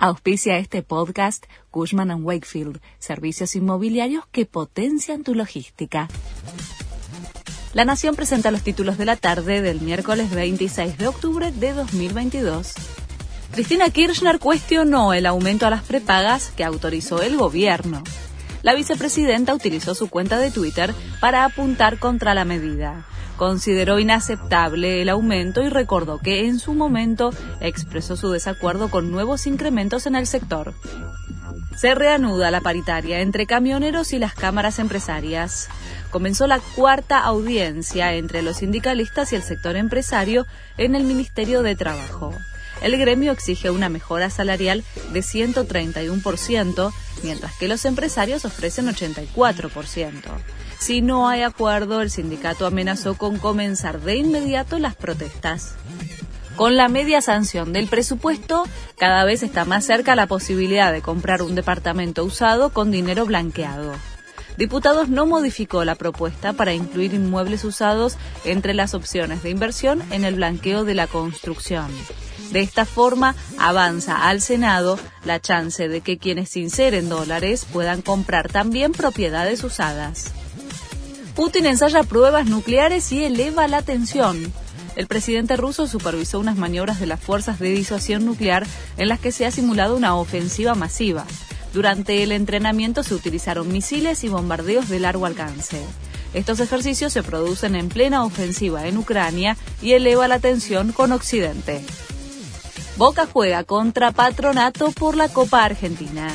Auspicia este podcast Cushman ⁇ Wakefield, servicios inmobiliarios que potencian tu logística. La Nación presenta los títulos de la tarde del miércoles 26 de octubre de 2022. Cristina Kirchner cuestionó el aumento a las prepagas que autorizó el gobierno. La vicepresidenta utilizó su cuenta de Twitter para apuntar contra la medida consideró inaceptable el aumento y recordó que en su momento expresó su desacuerdo con nuevos incrementos en el sector. Se reanuda la paritaria entre camioneros y las cámaras empresarias. Comenzó la cuarta audiencia entre los sindicalistas y el sector empresario en el Ministerio de Trabajo. El gremio exige una mejora salarial de 131%, mientras que los empresarios ofrecen 84%. Si no hay acuerdo, el sindicato amenazó con comenzar de inmediato las protestas. Con la media sanción del presupuesto, cada vez está más cerca la posibilidad de comprar un departamento usado con dinero blanqueado. Diputados no modificó la propuesta para incluir inmuebles usados entre las opciones de inversión en el blanqueo de la construcción. De esta forma, avanza al Senado la chance de que quienes inseren dólares puedan comprar también propiedades usadas. Putin ensaya pruebas nucleares y eleva la tensión. El presidente ruso supervisó unas maniobras de las fuerzas de disuasión nuclear en las que se ha simulado una ofensiva masiva. Durante el entrenamiento se utilizaron misiles y bombardeos de largo alcance. Estos ejercicios se producen en plena ofensiva en Ucrania y eleva la tensión con Occidente. Boca juega contra Patronato por la Copa Argentina.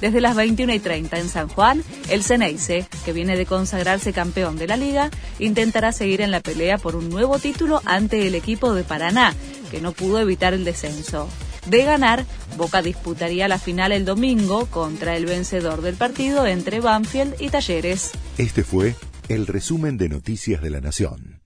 Desde las 21 y 30 en San Juan, el Ceneice, que viene de consagrarse campeón de la liga, intentará seguir en la pelea por un nuevo título ante el equipo de Paraná, que no pudo evitar el descenso. De ganar, Boca disputaría la final el domingo contra el vencedor del partido entre Banfield y Talleres. Este fue el resumen de Noticias de la Nación.